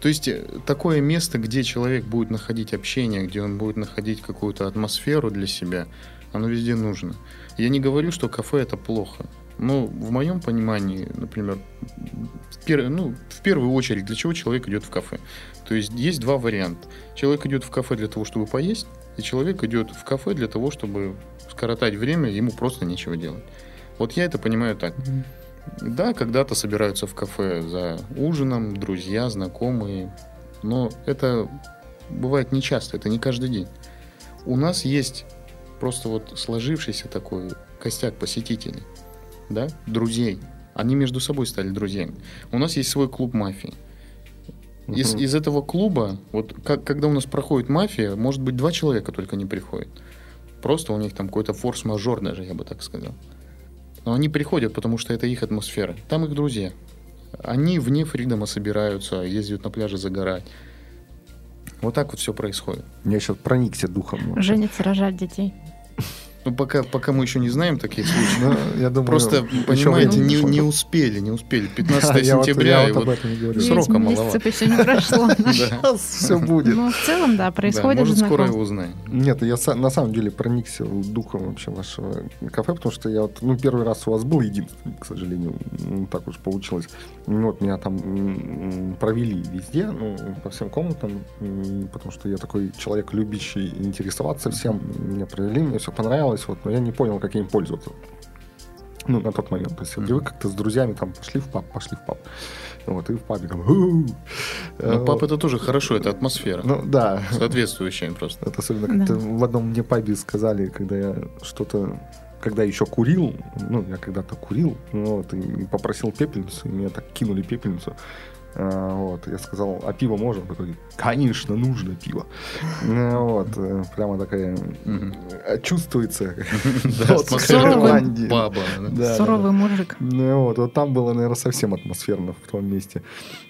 То есть э, такое место, где человек будет находить общение, где он будет находить какую-то атмосферу для себя, оно везде нужно. Я не говорю, что кафе это плохо. Но в моем понимании, например, в, пер- ну, в первую очередь, для чего человек идет в кафе? То есть есть два варианта. Человек идет в кафе для того, чтобы поесть, и человек идет в кафе для того, чтобы скоротать время, ему просто нечего делать. Вот я это понимаю так. Мгм. Да, когда-то собираются в кафе за ужином, друзья, знакомые, но это бывает нечасто, это не каждый день. У нас есть просто вот сложившийся такой костяк посетителей, да, друзей. Они между собой стали друзьями. У нас есть свой клуб мафии. Из, Мгм. из этого клуба, вот как, когда у нас проходит мафия, может быть, два человека только не приходят. Просто у них там какой-то форс-мажор даже, я бы так сказал. Но они приходят, потому что это их атмосфера. Там их друзья. Они вне Фридома собираются, ездят на пляже загорать. Вот так вот все происходит. Я сейчас проникся духом. Жениться, рожать детей. Ну, пока, пока мы еще не знаем таких случаев. Ну, я думаю, Просто, понимаете, не, не успели, не успели. (laughs) 15 Я вот- сентября, я и вот об вот этом и говорю. Срока маловато. месяцев еще не прошло. (laughs) Сейчас все будет. Ну, в целом, да, происходит может, скоро его узнаем. Нет, я на самом деле проникся духом вообще вашего кафе, потому что я вот, ну, первый раз у вас был единственный, к сожалению, так уж получилось. Ну, Вот меня там провели везде, ну, по всем комнатам, потому что я такой человек, любящий интересоваться всем. Меня провели, мне все понравилось, вот, но я не понял, как им пользоваться. Ну, на тот момент. То есть я привык как-то с друзьями там пошли в паб, пошли в паб. Вот, и в пабе там... Пап, вот. это тоже хорошо, это атмосфера. Ну, да. Соответствующая просто. Это особенно Да. как-то в одном мне пабе сказали, когда я что-то когда еще курил, ну, я когда-то курил, ну, вот, и попросил пепельницу, и мне так кинули пепельницу. А, вот, я сказал, а пиво можно? Он Такой, конечно, нужно пиво. Ну, вот, э, прямо такая э, чувствуется. (laughs) Да, Суровый мужик. ну, вот, вот там было, наверное, совсем атмосферно в том месте.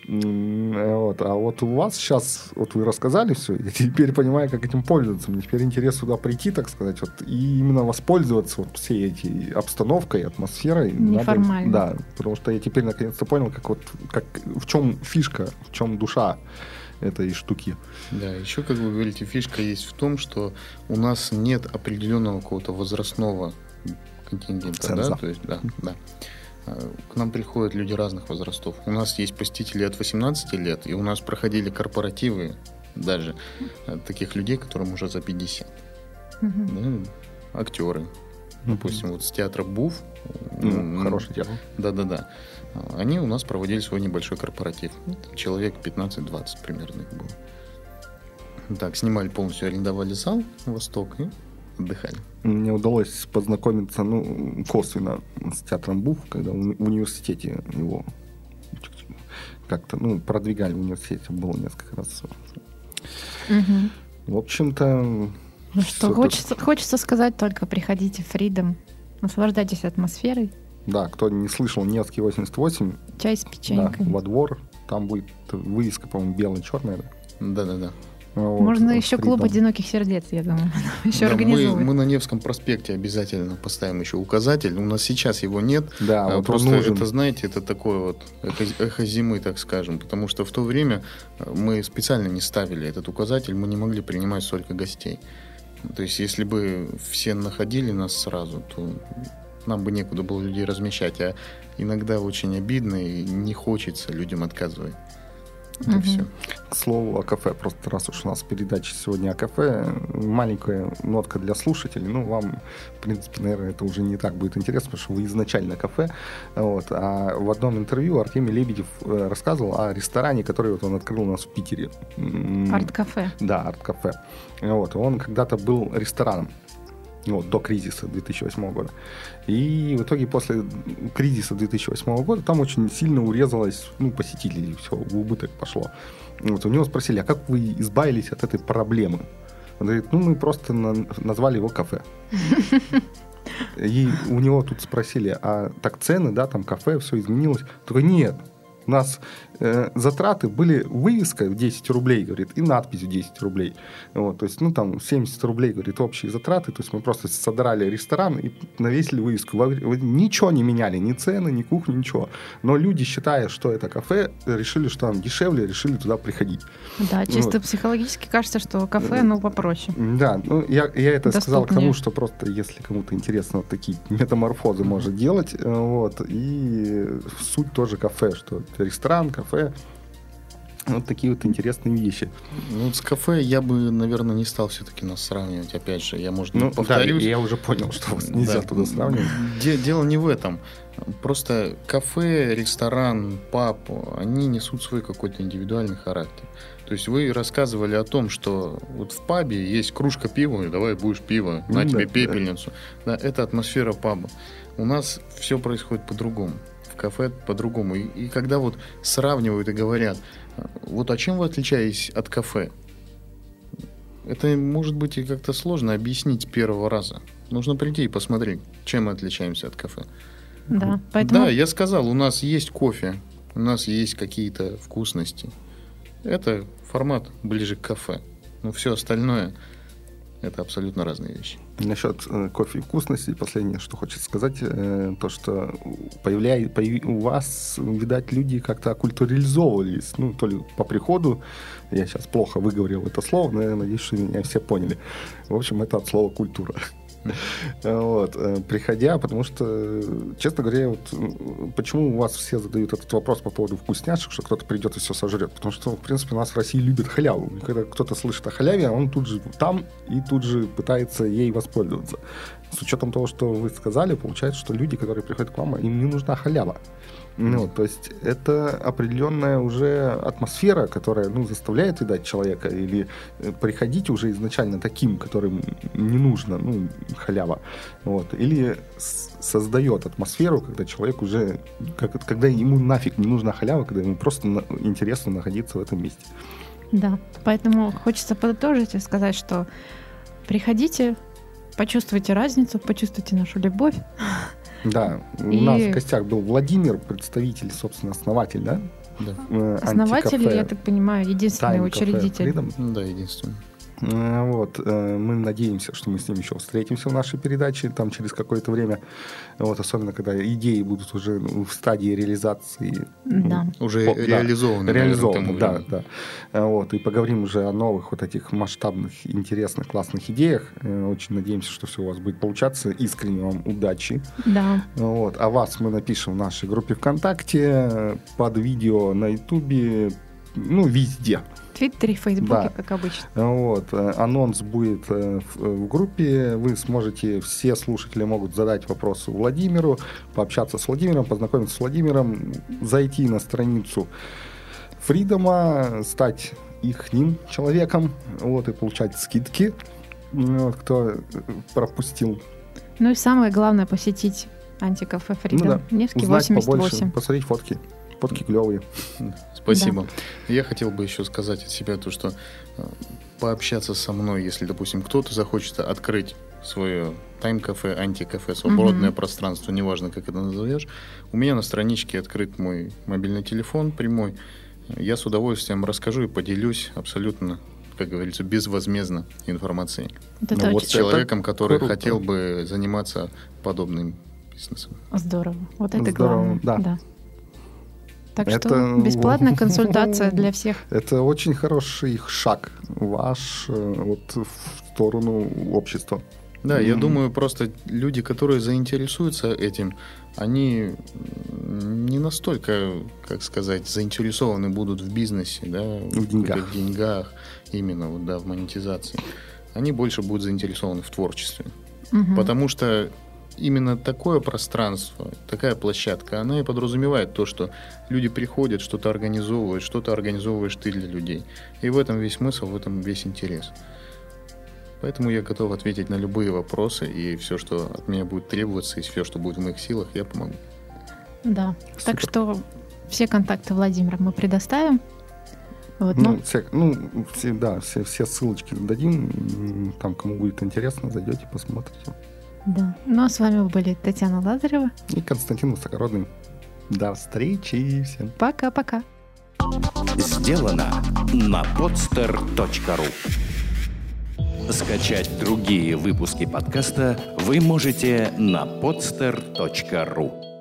Вот. А вот у вас сейчас, вот вы рассказали все, я теперь понимаю, как этим пользоваться. Мне теперь интерес сюда прийти, так сказать, вот, и именно воспользоваться вот всей этой обстановкой, атмосферой. Надо- Неформально. да, потому что я теперь наконец-то понял, как вот, как, в чем фишка, в чем душа этой штуки. Да, еще, как вы говорите, фишка есть в том, что у нас нет определенного какого-то возрастного контингента, Ценза. да, то есть, да, да. А, К нам приходят люди разных возрастов. У нас есть посетители от 18 лет, и у нас проходили корпоративы даже э, таких людей, которым уже за 50. Мгм. Да, актеры. Допустим, вот с театра Буф. Ну, м, хорошее дело. Да-да-да. Они у нас проводили свой небольшой корпоратив. Ну, Человек 15-20 примерно их было. Так, снимали полностью, арендовали зал «Восток» и отдыхали. Мне удалось познакомиться, ну, косвенно с театром Буф, когда в уни- в университете его как-то, ну, продвигали в университете, было несколько раз. Мгм. В общем-то, Ну что, хочется, хочется сказать только приходите в Freedom, наслаждайтесь атмосферой, Да, кто не слышал, Невский 88, чай с да, печенькой. во двор, там будет вывеска, по-моему, белая-черная. Да? Да-да-да. Вот, Можно вот, еще клуб одиноких сердец, я думаю, (laughs) еще Да, мы, организовывать. мы на Невском проспекте обязательно поставим еще указатель. У нас сейчас его нет. Да, А, вот Просто он нужен. это, знаете, это такое вот эхо, эхо зимы, так скажем. Потому что в то время э, мы специально не ставили этот указатель, мы не могли принимать столько гостей. То есть, если бы все находили нас сразу, то нам бы некуда было людей размещать. А иногда очень обидно и не хочется людям отказывать. Это Мгм. все. К слову о кафе, просто раз уж у нас передача сегодня о кафе, маленькая нотка для слушателей. Ну, вам, в принципе, наверное, это уже не так будет интересно, потому что вы изначально кафе. Вот. А в одном интервью Артемий Лебедев э, рассказывал о ресторане, который вот он открыл у нас в Питере. Арт-кафе. Да, арт-кафе. Вот. Он когда-то был рестораном. Ну, Вот, до кризиса 2008 года. И в итоге после кризиса 2008 года там очень сильно урезалось ну, посетителей, все, убыток пошло. Вот, у него спросили, а как вы избавились от этой проблемы? Он говорит, ну мы просто на- назвали его кафе. И у него тут спросили, а так цены, да, там кафе, все изменилось? Такой, нет, у нас э, затраты были вывеска в 10 рублей, говорит, и надпись в 10 рублей. Вот, то есть, ну, там, 70 рублей, говорит, общие затраты. То есть, мы просто содрали ресторан и навесили вывеску. Ничего не меняли, ни цены, ни кухню, ничего. Но люди, считая, что это кафе, решили, что там дешевле, решили туда приходить. Да, чисто Вот. психологически кажется, что кафе, ну, попроще. Да, ну я, я это сказал к Доступнее. тому, что просто если кому-то интересно, вот такие метаморфозы может делать. э, Вот, и суть тоже кафе, что ресторан, кафе. Вот такие вот интересные вещи. Ну, вот с кафе я бы, наверное, не стал все-таки нас сравнивать. Опять же, я, может, Ну, повторюсь. да, я уже понял, что вас нельзя Да. туда сравнивать. Де- дело не в этом. Просто кафе, ресторан, паб, они несут свой какой-то индивидуальный характер. То есть вы рассказывали о том, что вот в пабе есть кружка пива, и давай будешь пиво, на Ну тебе да, пепельницу. Да, это атмосфера паба. У нас все происходит по-другому. Кафе по-другому. И, и когда вот сравнивают и говорят, вот а чем вы отличаетесь от кафе? Это может быть и как-то сложно объяснить с первого раза. Нужно прийти и посмотреть, чем мы отличаемся от кафе. Да, поэтому Да, я сказал, у нас есть кофе, у нас есть какие-то вкусности. Это формат ближе к кафе. Но все остальное Это абсолютно разные вещи. Насчет э, кофе и вкусности, последнее, что хочется сказать, э, то, что появляй, появ, у вас, видать, люди как-то оккультурализовывались, ну, то ли по приходу, я сейчас плохо выговорил это слово, но я надеюсь, что меня все поняли. В общем, это от слова культура. (laughs) Вот, э, приходя, потому что, честно говоря, вот, почему у вас все задают этот вопрос по поводу вкусняшек, что кто-то придет и все сожрет? Потому что, в принципе, у нас в России любят халяву. И когда кто-то слышит о халяве, он тут же там и тут же пытается ей воспользоваться. С учетом того, что вы сказали, получается, что люди, которые приходят к вам, им не нужна халява. Ну, то есть это определенная уже атмосфера, которая ну, заставляет, видать, человека или э, приходить уже изначально таким, которым не нужно, ну, халява. Вот. Или создает атмосферу, когда человек уже, как, когда ему нафиг не нужна халява, когда ему просто на, интересно находиться в этом месте. Да, поэтому хочется подытожить и сказать, что приходите, почувствуйте разницу, почувствуйте нашу любовь. Да, у и... нас в гостях был Владимир, представитель, собственно, основатель, да? Да. Основатель, я так понимаю, единственный Time учредитель. Да, единственный. Э, вот, э, мы надеемся, что мы с ним еще встретимся в нашей передаче там через какое-то время. Вот, особенно, когда идеи будут уже ну, в стадии реализации. Да. Ну, уже по, реализованы. Да, реализованы, да, да. Э, вот, и поговорим уже о новых вот этих масштабных, интересных, классных идеях. Очень надеемся, что все у вас будет получаться. Искренне вам удачи. Да. Вот, а вас мы напишем в нашей группе ВКонтакте, под видео на Ютубе, ну, везде. Твиттере, Фейсбуке, да. как обычно. Вот. Э, анонс будет э, в группе. Вы сможете, все слушатели могут задать вопросы Владимиру, пообщаться с Владимиром, познакомиться с Владимиром, зайти на страницу Фридома, стать их ним человеком, вот, и получать скидки, вот, кто э, пропустил. Ну и самое главное, посетить антикафе Фридом. Ну, да. Невский Узнать 88. Побольше, посмотреть фотки. Фотки клевые. Спасибо. Да. Я хотел бы еще сказать от себя то, что э, пообщаться со мной, если, допустим, кто-то захочет открыть свое тайм-кафе, анти-кафе, свободное угу. пространство, неважно, как это назовешь. У меня на страничке открыт мой мобильный телефон прямой. Я с удовольствием расскажу и поделюсь абсолютно, как говорится, безвозмездно информацией. Это ну, вот с человеком, который круто. хотел бы заниматься подобным бизнесом. Здорово. Вот это Здорово, главное. Да. да. Так это... что (laughs) бесплатная (laughs) консультация для всех. Это очень хороший шаг ваш э, вот, в сторону общества. Да, mm-hmm. я думаю, просто люди, которые заинтересуются этим, они не настолько, как сказать, заинтересованы будут в бизнесе, да, в деньгах, в деньгах именно, вот, да, в монетизации. Они больше будут заинтересованы в творчестве. Mm-hmm. Потому что именно такое пространство, такая площадка, она и подразумевает то, что люди приходят, что-то организовывают, что-то организовываешь ты для людей. И в этом весь смысл, в этом весь интерес. Поэтому я готов ответить на любые вопросы, и все, что от меня будет требоваться, и все, что будет в моих силах, я помогу. Да. Супер. Так что все контакты Владимира мы предоставим. Вот, ну, ну, все, ну, все, да, все, все ссылочки дадим. Там, кому будет интересно, зайдете, посмотрите. Да. Ну а с вами были Татьяна Лазарева и Константин Высокородный. До встречи всем. Пока-пока. Сделано на podster.ru Скачать другие выпуски подкаста вы можете на podster.ru